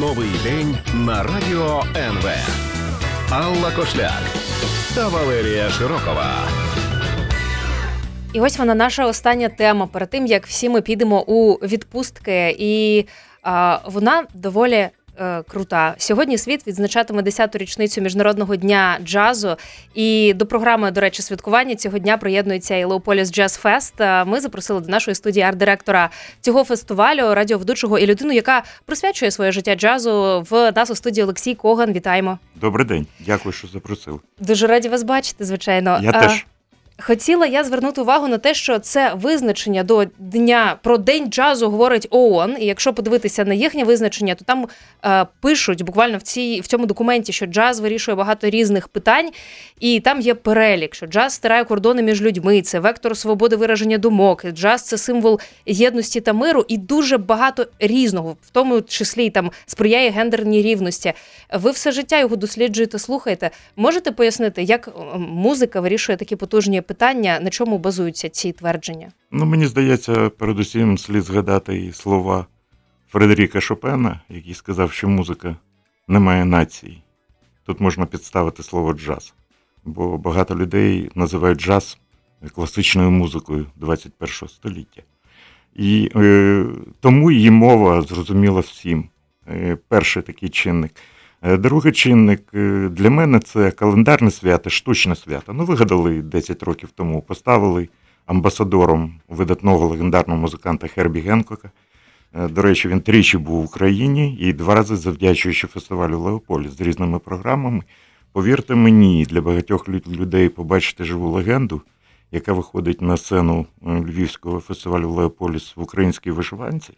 Новий день на радіо НВ. Алла Кошляк та Валерія Широкова. І ось вона наша остання тема перед тим, як всі ми підемо у відпустки, і а, вона доволі. Е, Крута сьогодні світ відзначатиме 10-ту річницю міжнародного дня джазу. І до програми, до речі, святкування цього дня приєднується і Leopolis Jazz Fest. Е, Ми запросили до нашої студії арт-директора цього фестивалю, радіоведучого і людину, яка присвячує своє життя джазу. В нас у студії Олексій Коган. Вітаємо. Добрий день, дякую, що запросили. Дуже раді вас бачити. Звичайно, Я А, теж. Хотіла я звернути увагу на те, що це визначення до дня про день джазу говорить ООН. І якщо подивитися на їхнє визначення, то там е, пишуть буквально в цій в цьому документі, що джаз вирішує багато різних питань, і там є перелік, що джаз стирає кордони між людьми, це вектор свободи вираження думок. Джаз це символ єдності та миру, і дуже багато різного, в тому числі там сприяє гендерній рівності. Ви все життя його досліджуєте, слухаєте. Можете пояснити, як музика вирішує такі потужні питання, на чому базуються ці твердження? Ну, мені здається, передусім слід згадати і слова Фредеріка Шопена, який сказав, що музика не має нації. Тут можна підставити слово джаз, бо багато людей називають джаз класичною музикою 21 століття. І е, тому її мова зрозуміла всім. Е, перший такий чинник. Е, Другий чинник е, для мене це календарне свято, штучне свято. Ну, вигадали 10 років тому, поставили амбасадором видатного легендарного музиканта Хербі Генкока. Е, До речі, він тричі був в Україні і два рази завдячуючи фестивалю Леополіс з різними програмами. Повірте мені, для багатьох людей побачити живу легенду, яка виходить на сцену Львівського фестивалю Leopolis в українській вишиванці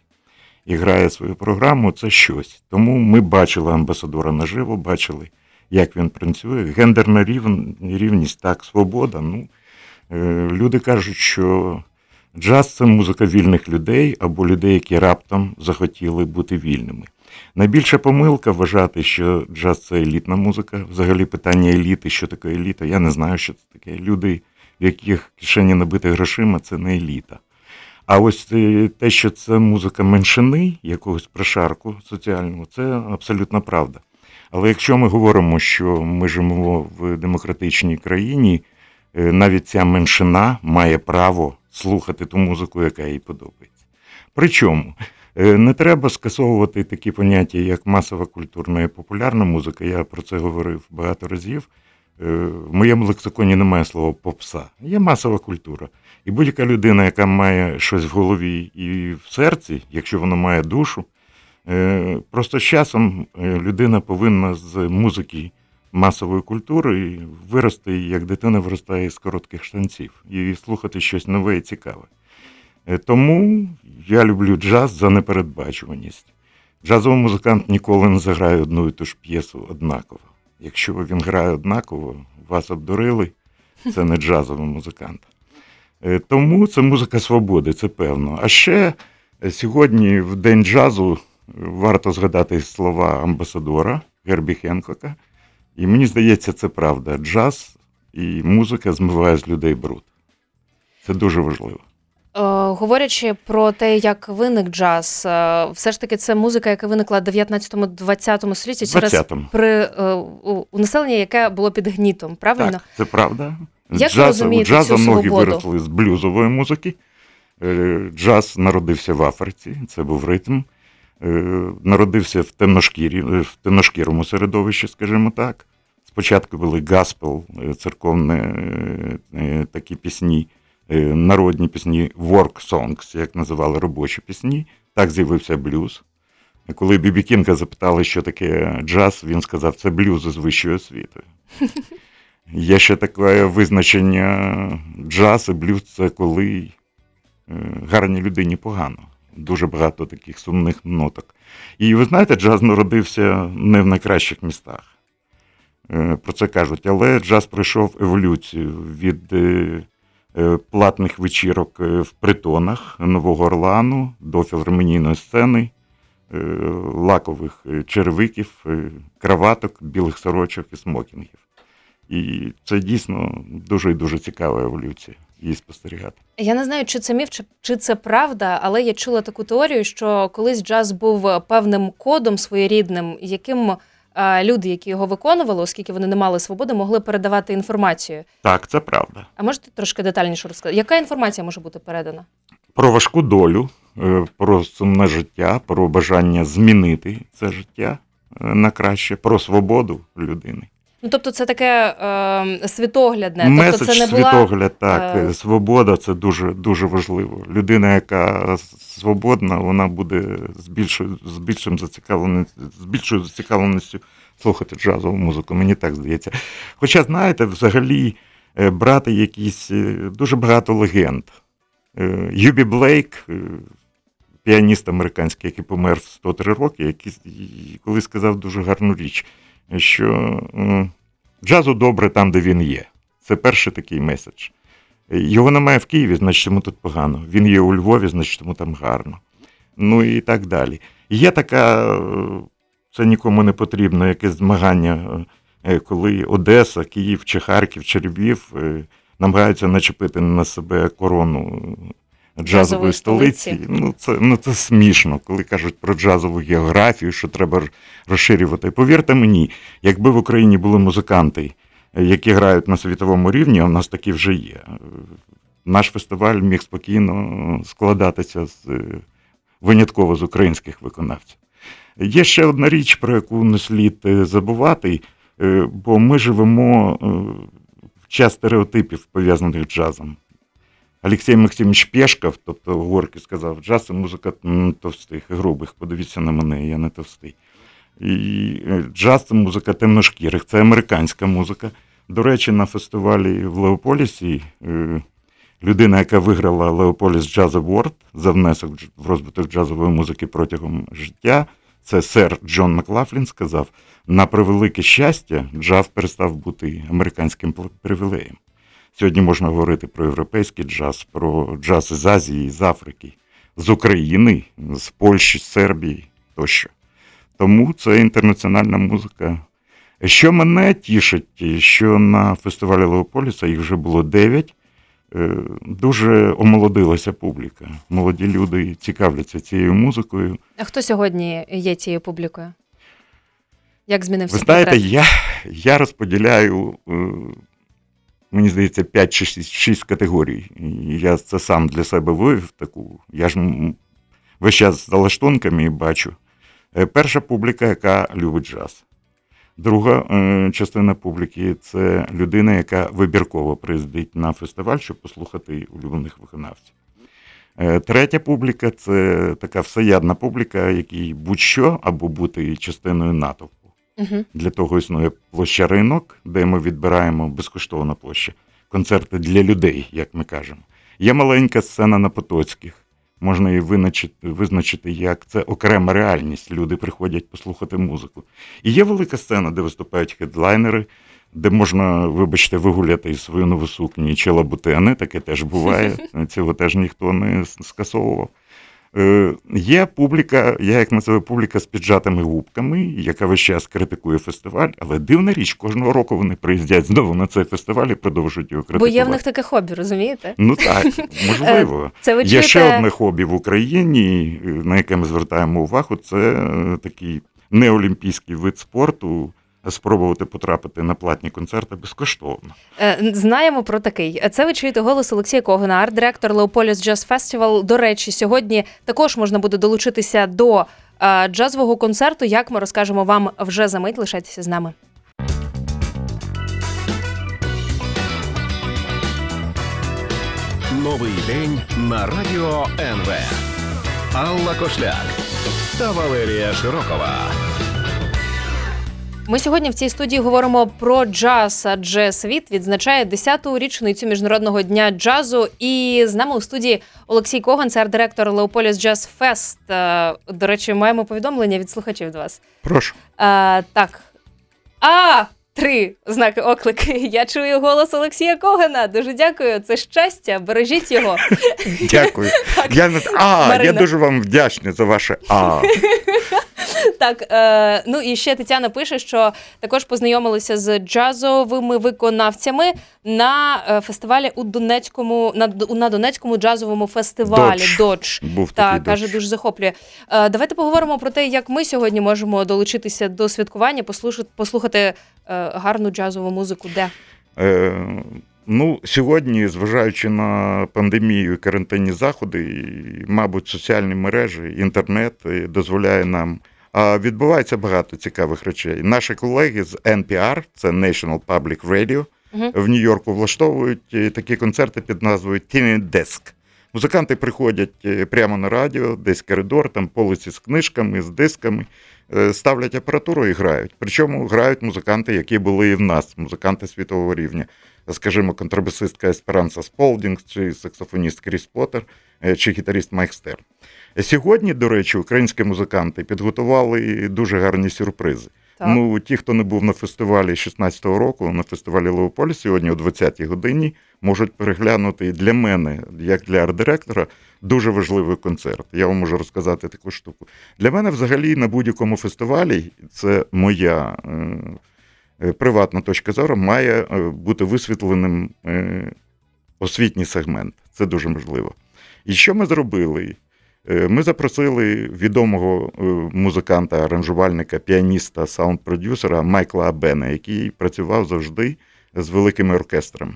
і грає свою програму, це щось. Тому ми бачили амбасадора наживо, бачили, як він працює. Гендерна рівність, так, свобода. Ну, е, люди кажуть, що джаз це музика вільних людей або людей, які раптом захотіли бути вільними. Найбільша помилка вважати, що джаз це елітна музика. Взагалі питання еліти, що таке еліта, я не знаю, що це таке. Люди, в яких кишені набити грошима, це не еліта. А ось е, те, що це музика меншини, якогось прошарку соціального, це абсолютно правда. Але якщо ми говоримо, що ми живемо в демократичній країні, е, навіть ця меншина має право слухати ту музику, яка їй подобається. Причому е, не треба скасовувати такі поняття, як масова культурна і популярна музика. Я про це говорив багато разів. В моєму лексиконі немає слова попса. Є масова культура. І будь-яка людина, яка має щось в голові і в серці, якщо вона має душу, е, просто з часом е, людина повинна з музики масової культури вирости, як дитина виростає з коротких штанців, і слухати щось нове і цікаве. Е, Тому я люблю джаз за непередбачуваність. Джазовий музикант ніколи не заграє одну і ту ж п'єсу однаково. Якщо він грає однаково, вас обдурили, це не джазовий музикант. Е, Тому це музика свободи, це певно. А ще е, сьогодні, в День джазу, е, варто згадати слова амбасадора Гербі Хенкока. І мені здається, це правда. Джаз і музика змиває з людей бруд. Це дуже важливо. Говорячи про те, як виник джаз, все ж таки це музика, яка виникла в 19-20 столітті через при у населення, яке було під гнітом. Правильно? Так, це правда. Як ви розумієте джаза цю ноги свободу? виросли з блюзової музики. Е, Джаз народився в Африці, це був ритм. Е, Народився в темношкірі, е, в темношкірому середовищі, скажімо так. Спочатку були gospel, церковні такі пісні, народні пісні, work songs, як називали робочі пісні. Так з'явився блюз. Коли Бі Бі Кінга запитали, що таке джаз, він сказав, це блюз з вищою освітою. Є ще таке визначення джаз і блюз це коли е, гарній людині погано. Дуже багато таких сумних ноток. І ви знаєте, джаз народився не в найкращих містах. Е, Про це кажуть, але джаз пройшов еволюцію від е, платних вечірок в притонах Нового Орлану до філармонійної сцени, лакових черевиків, краваток, білих сорочок і смокінгів. І це дійсно дуже і дуже цікава еволюція. і спостерігати. Я не знаю, чи це міф, чи, чи це правда, але я чула таку теорію, що колись джаз був певним кодом своєрідним, яким а, люди, які його виконували, оскільки вони не мали свободи, могли передавати інформацію. Так, це правда. А можете трошки детальніше розказати? Яка інформація може бути передана? Про важку долю, е, про сумне життя, про бажання змінити це життя е, на краще, про свободу людини. Ну тобто, це таке е, світоглядне. Меседж тобто це не була світогляд, так, е, свобода це дуже дуже важливо. Людина, яка свободна, вона буде з більшою з більшим зацікавленістю, з більшою зацікавленістю слухати джазову музику. Мені так здається. Хоча, знаєте, взагалі е, брати якісь е, дуже багато легенд. Юбі Блейк, піаніст американський, який помер в 103 роки, який колись сказав дуже гарну річ, що джазу добре там, де він є. Це перший такий меседж. Його немає в Києві, значить йому тут погано. Він є у Львові, значить йому там гарно. Ну і так далі. Є така, це нікому не потрібно, якесь змагання, е, коли Одеса, Київ чи Харків чи Львів е, намагаються начепити на себе корону Джазової столиці. Ну це, ну, це смішно, коли кажуть про джазову географію, що треба розширювати. Повірте мені, якби в Україні були музиканти, е, які грають на світовому рівні, а в нас такі вже є. е, Наш фестиваль міг спокійно складатися з е, винятково з українських виконавців. Є ще одна річ, про яку не слід забувати, бо ми живемо в час стереотипів, пов'язаних з джазом. Олексій Максимович Пєшков, тобто Горький, сказав, джаз це музика товстих і грубих. Подивіться на мене, я не товстий. І е, джаз це музика темношкірих, це американська музика. До речі, на фестивалі в Леополісі е, людина, яка виграла Leopolis Jazz Award за внесок в розвиток джазової музики протягом життя, це сер Джон Маклафлін сказав: на превелике щастя, джаз перестав бути американським привілеєм. Сьогодні можна говорити про європейський джаз, про джаз з Азії, з Африки, з України, з Польщі, з Сербії тощо. Тому це інтернаціональна музика. Що мене тішить, що на фестивалі Леополіса їх вже було 9, дуже омолодилася публіка. Молоді люди цікавляться цією музикою. А хто сьогодні є цією публікою? Як змінився Ви знаєте, я, я розподіляю, е, мені здається, 5 чи 6, 6 категорій. І Я це сам для себе вивів таку. Я ж весь час за лаштунками бачу. Е, Перша публіка, яка любить джаз. Друга е, частина публіки це людина, яка вибірково приїздить на фестиваль, щоб послухати улюблених виконавців. Е, Третя публіка це така всеядна публіка, якій будь-що або бути частиною натовпу. Угу. Для того існує площа ринок, де ми відбираємо безкоштовна площа, концерти для людей, як ми кажемо. Є маленька сцена на Потоцьких. Можна її визначити, визначити як це окрема реальність. Люди приходять послухати музику. І є велика сцена, де виступають хедлайнери, де можна, вибачте, вигуляти і свою нову сукню чи лабутени, таке теж буває. Цього теж ніхто не скасовував. Е, Є публіка, я як називаю публіка з піджатими губками, яка весь час критикує фестиваль, але дивна річ, кожного року вони приїздять знову на цей фестиваль і продовжують його Бо є в них таке хобі, розумієте? Ну так, можливо. Це ви Є ще одне хобі в Україні, е, на яке ми звертаємо увагу, це е, такий неолімпійський вид спорту. Спробувати потрапити на платні концерти безкоштовно. Е, Знаємо про такий. Це ви чуєте голос Олексія Когана, арт-директор Leopolis Jazz Festival. До речі, сьогодні також можна буде долучитися до е, джазового концерту. Як ми розкажемо вам вже за мить. Лишайтеся з нами. Новий день на радіо НВ. Алла Кошляк та Валерія Широкова. Ми сьогодні в цій студії говоримо про джаз, адже світ відзначає 10-ту річницю міжнародного дня джазу. І з нами у студії Олексій Коган, це арт-директор Leopolis Jazz Fest. Е, До речі, маємо повідомлення від слухачів до вас. Прошу. А, так. А! Три знаки оклики. Я чую голос Олексія Когана. Дуже дякую. Це щастя. Бережіть його. Дякую. Я, а, я дуже вам вдячний за ваше А. Так, е, ну і ще Тетяна пише, що також познайомилися з джазовими виконавцями на е, фестивалі у Донецькому на, Д- на Донецькому джазовому фестивалі. Додж. Додж. Був такий Так, каже, дощ. дуже захоплює. Е, давайте поговоримо про те, як ми сьогодні можемо долучитися до святкування, послухати, послухати е, гарну джазову музику. Де? Е, ну, сьогодні, зважаючи на пандемію і карантинні заходи, і, мабуть, соціальні мережі, інтернет дозволяє нам. А відбувається багато цікавих речей. Наші колеги з NPR, це National Public Radio, Мгм. в Нью-Йорку влаштовують е, такі концерти під назвою Tiny Desk. Музиканти приходять е, прямо на радіо, десь коридор, там полиці з книжками, з дисками, е, ставлять апаратуру і грають. Причому грають музиканти, які були і в нас, музиканти світового рівня. Скажімо, контрабасистка Есперанса Сполдінг, чи саксофоніст Кріс Поттер, е, чи гітарист Майк Стерн. Сьогодні, до речі, українські музиканти підготували дуже гарні сюрпризи. Так. Ну, ті, хто не був на фестивалі 16-го року, на фестивалі Leopolis сьогодні о 20-й годині можуть переглянути і для мене, як для арт-директора, дуже важливий концерт. Я вам можу розказати таку штуку. Для мене, взагалі, на будь-якому фестивалі це моя е, приватна точка зору, має е, бути висвітленим е, освітній сегмент. Це дуже важливо. І що ми зробили? Е, Ми запросили відомого е, музиканта, аранжувальника, піаніста, саунд-продюсера Майкла Абена, який працював завжди з великими оркестрами.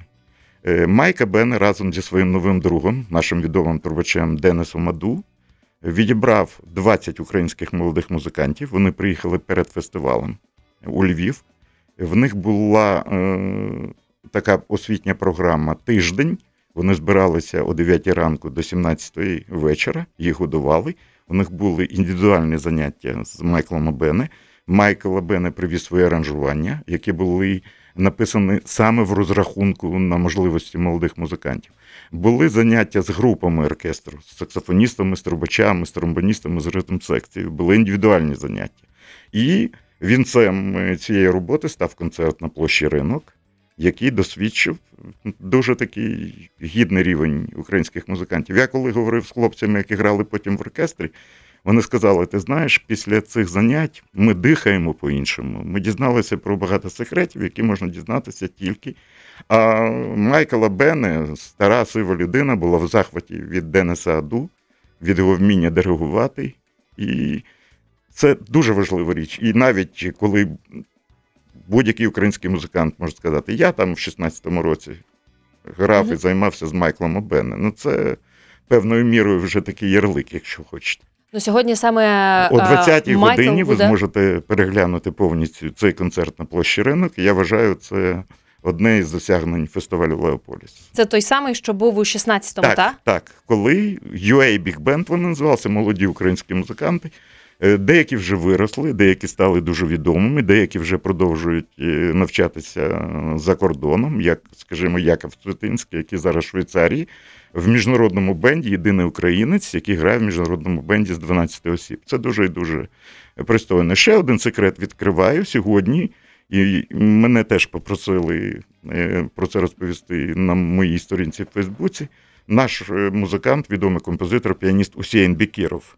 Е, Майк Абен разом зі своїм новим другом, нашим відомим трубачем Денисом Маду, відібрав 20 українських молодих музикантів. Вони приїхали перед фестивалем у Львів. В них була е, така освітня програма тиждень. Вони збиралися о 9 ранку до 17 вечора, їх годували. У них були індивідуальні заняття з Майклом Абене. Майкл Абене привіз свої аранжування, які були написані саме в розрахунку на можливості молодих музикантів. Були заняття з групами оркестру, з саксофоністами, з трубачами, з тромбоністами, з ритм секцією. Були індивідуальні заняття. І вінцем е, цієї роботи став концерт на площі ринок, який досвідчив дуже такий гідний рівень українських музикантів. Я коли говорив з хлопцями, які грали потім в оркестрі, вони сказали: ти знаєш, після цих занять ми дихаємо по-іншому. Ми дізналися про багато секретів, які можна дізнатися тільки. А Майкла Бене, стара сива людина, була в захваті від Дениса Аду, від його вміння диригувати. І це дуже важлива річ. І навіть коли будь-який український музикант може сказати, я там в 16-му році грав і займався з Майклом. Ну, це певною мірою вже такий ярлик, якщо хочете. Ну сьогодні саме О е, 20-й Майкл годині ви зможете переглянути повністю цей концерт на площі ринок. І я вважаю, це одне із досягнень фестивалю Leopolis. Це той самий, що був у 16-му, Так, так? так. Коли UA Big Band вони називалися, молоді українські музиканти. Е, Деякі вже виросли, деякі стали дуже відомими, деякі вже продовжують е, навчатися е, за кордоном, як, скажімо, Яков Цвітинський, який зараз в Швейцарії, в міжнародному бенді, єдиний українець, який грає в міжнародному бенді з 12 осіб. Це дуже і дуже пристойно. Ще один секрет відкриваю сьогодні. І мене теж попросили про це розповісти на моїй сторінці в Фейсбуці. Наш музикант, відомий композитор, піаніст Усєєн Бікіров,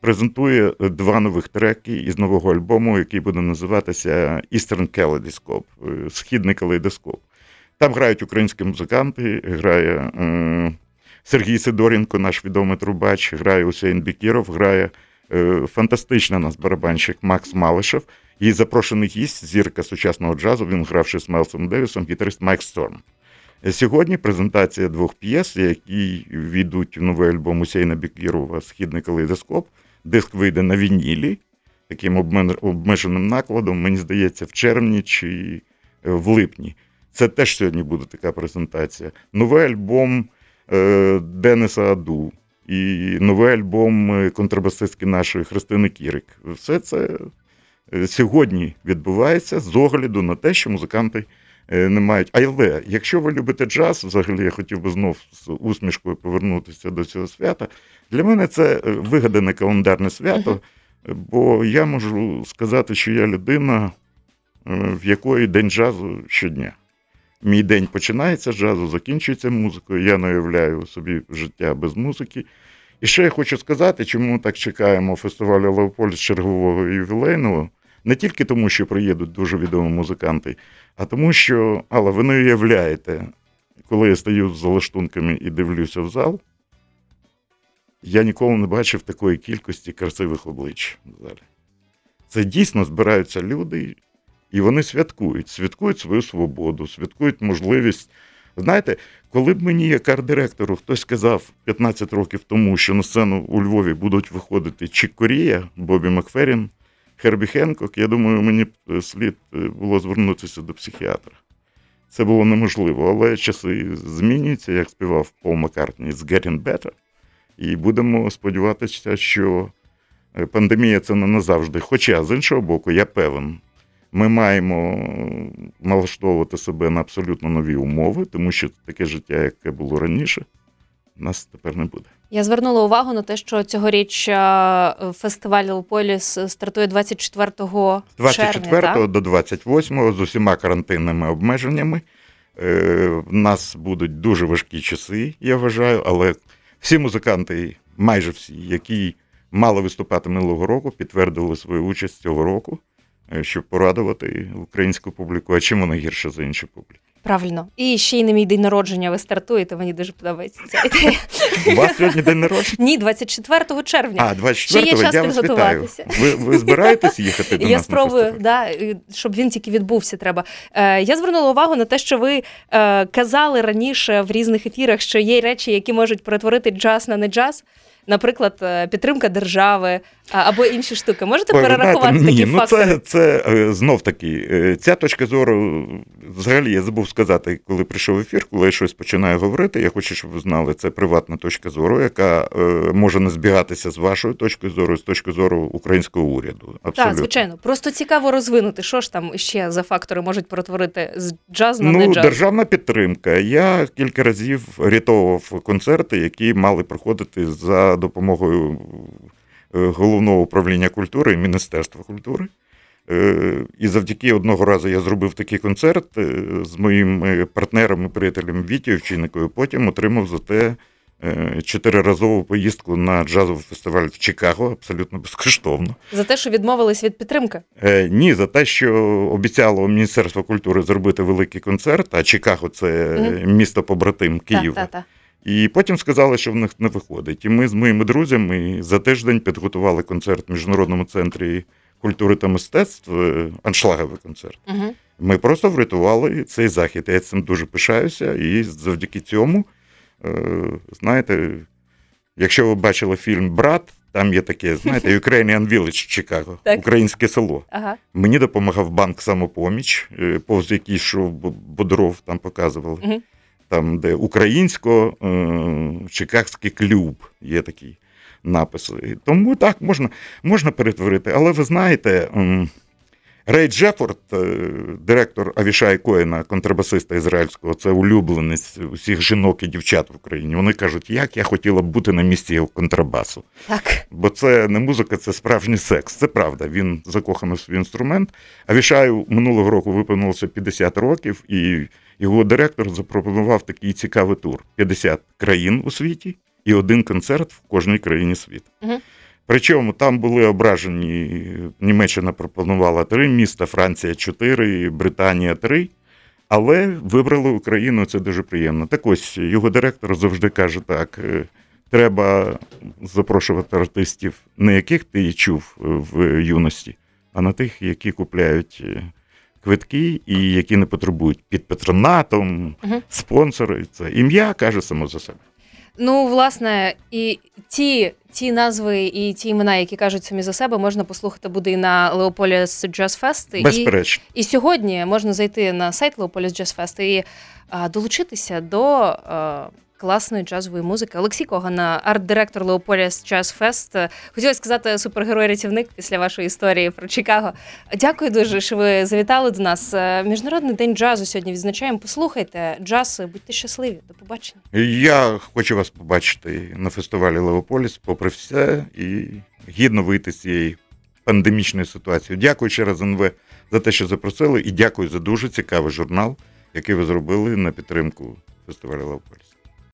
презентує два нових треки із нового альбому, який буде називатися Eastern Kaleidoscope, е, Східний калейдоскоп. Там грають українські музиканти, грає е, Сергій Сидоренко, наш відомий трубач, грає Усейн Бікіров, грає е, фантастичний нас барабанщик Макс Малишев. І запрошений гість, зірка сучасного джазу, він гравши з Мелсом Девісом, гітарист Майк Сторм. Сьогодні презентація двох п'єс, які війдуть в новий альбом Усейна Бікірова Східний калейдоскоп. Диск вийде на вінілі, таким обмеженим накладом, мені здається, в червні чи е, в липні. Це теж сьогодні буде така презентація. Новий альбом е, Дениса Аду і новий альбом е, контрабасистки нашої Христини Кірик. Все це е, сьогодні відбувається з огляду на те, що музиканти не мають. Але якщо ви любите джаз, взагалі я хотів би знов з усмішкою повернутися до цього свята. Для мене це е, вигадане календарне свято, бо я можу сказати, що я людина, е, в якої день джазу щодня. Мій день починається з джазу, закінчується музикою. Я не уявляю собі життя без музики. І ще я хочу сказати, чому ми так чекаємо фестивалю Леополіс чергового ювілейного. Не тільки тому, що приїдуть дуже відомі музиканти, а тому, що, але ви не уявляєте, коли я стою за лаштунками і дивлюся в зал, я ніколи не бачив такої кількості красивих облич в залі. Це дійсно збираються люди, і вони святкують, святкують свою свободу, святкують можливість. Знаєте, коли б мені, як арт-директору, хтось сказав 15 років тому, що на сцену у Львові будуть виходити Чік Корія, Бобі Макферін, Хербі Хенкок, я думаю, мені слід е, було звернутися до психіатра. Це було неможливо, але часи змінюються, як співав Пол Маккартні з Getting Better. І будемо сподіватися, що е, пандемія це не назавжди. Хоча, з іншого боку, я певен, ми маємо налаштовувати себе на абсолютно нові умови, тому що таке життя, яке було раніше, нас тепер не буде. Я звернула увагу на те, що цьогоріч е, фестиваль Леополіс стартує 24 З 24 червня. так? до 28 з усіма карантинними обмеженнями. Е, В нас будуть дуже важкі часи, я вважаю, але всі музиканти, майже всі, які мали виступати минулого року, підтвердили свою участь цього року, е, щоб порадувати українську публіку. А чим вона гірше за інші публіки? Правильно. І ще й на мій день народження ви стартуєте. Мені дуже подобається ця ідея. У вас сьогодні день народження? Ні, 24 червня. А, 24-го, час я вас вітаю. Ви, ви збираєтесь їхати до Я нас на спробую, да, щоб він тільки відбувся. Треба. Е, я звернула увагу на те, що ви е, казали раніше в різних ефірах, що є речі, які можуть перетворити джаз на не джаз. Наприклад, е, підтримка держави або інші штуки. Можете перерахувати знаєте, такі ні, фактори? Ну це, це е, знов таки, е, ця точка зору, взагалі, я забув сказати, коли прийшов ефір, коли я щось починаю говорити. Я хочу, щоб ви знали, це приватна точка зору, яка е, може не збігатися з вашою точкою зору, з точки зору українського уряду. Абсолютно. Так, звичайно. Просто цікаво розвинути, що ж там ще за фактори можуть перетворити з джаз на не Ну, джаз. державна підтримка. Я кілька разів рятовував концерти, які мали проходити за допомогою головного управління культури і Міністерства культури. Е, І завдяки одного разу я зробив такий концерт е, з моїм е, партнером і приятелем Вчинникою. Потім отримав за те е, чотириразову поїздку на джазовий фестиваль в Чикаго абсолютно безкоштовно. За те, що відмовились від підтримки. Е, ні, за те, що обіцяло Міністерство культури зробити великий концерт, а Чикаго це Мгм. місто побратим Києва. Так, так, так. І потім сказали, що в них не виходить. І ми з моїми друзями за тиждень підготували концерт в Міжнародному центрі культури та мистецтв, е, аншлаговий концерт. Угу. Ми просто врятували цей захід. Я цим дуже пишаюся, і завдяки цьому, е, знаєте, якщо ви бачили фільм Брат, там є таке, знаєте, Ukrainian Village в Чикаго, Так. українське село. Ага. Мені допомагав банк самопоміч, е, повз який йшов Бо- Бодров, там показували. Мгм. Там, де українсько-чикагський клуб є такий напис. Тому так, можна, можна перетворити. Але ви знаєте, Рей Джефорд, е, директор Авішай Коїна, контрабасиста ізраїльського, це улюбленець усіх жінок і дівчат в Україні. Вони кажуть, як я хотіла б бути на місці його контрабасу. Так. Бо це не музика, це справжній секс. Це правда. Він закоханий в свій інструмент. А Вішаю минулого року виповнилося 50 років, і його директор запропонував такий цікавий тур: 50 країн у світі і один концерт в кожній країні світу. Мгм. Причому там були ображені. Німеччина пропонувала три міста, Франція чотири, Британія три. Але вибрали Україну, це дуже приємно. Так ось його директор завжди каже так: е, треба запрошувати артистів, не яких ти чув е, в юності, а на тих, які купляють е, квитки і які не потребують під патронатом, спонсори. Це ім'я каже само за себе. Ну, власне, і ті, ті назви і ті імена, які кажуть самі за себе, можна послухати буде і на Leopolis Jazz Fest. І, Безперечно. і сьогодні можна зайти на сайт Leopolis Jazz Fest і а, долучитися до а, класної джазової музики. Олексій Коган, арт-директор Leopolis Jazz Fest. Хотіла сказати супергерой-рятівник після вашої історії про Чикаго. Дякую дуже, що ви завітали до нас. Е, Міжнародний день джазу сьогодні відзначаємо. Послухайте джаз, будьте щасливі. До побачення. Я хочу вас побачити на фестивалі Левополіс, попри все, і гідно вийти з цієї пандемічної ситуації. Дякую ще раз НВ за те, що запросили, і дякую за дуже цікавий журнал, який ви зробили на підтримку фестивалю Левополіс.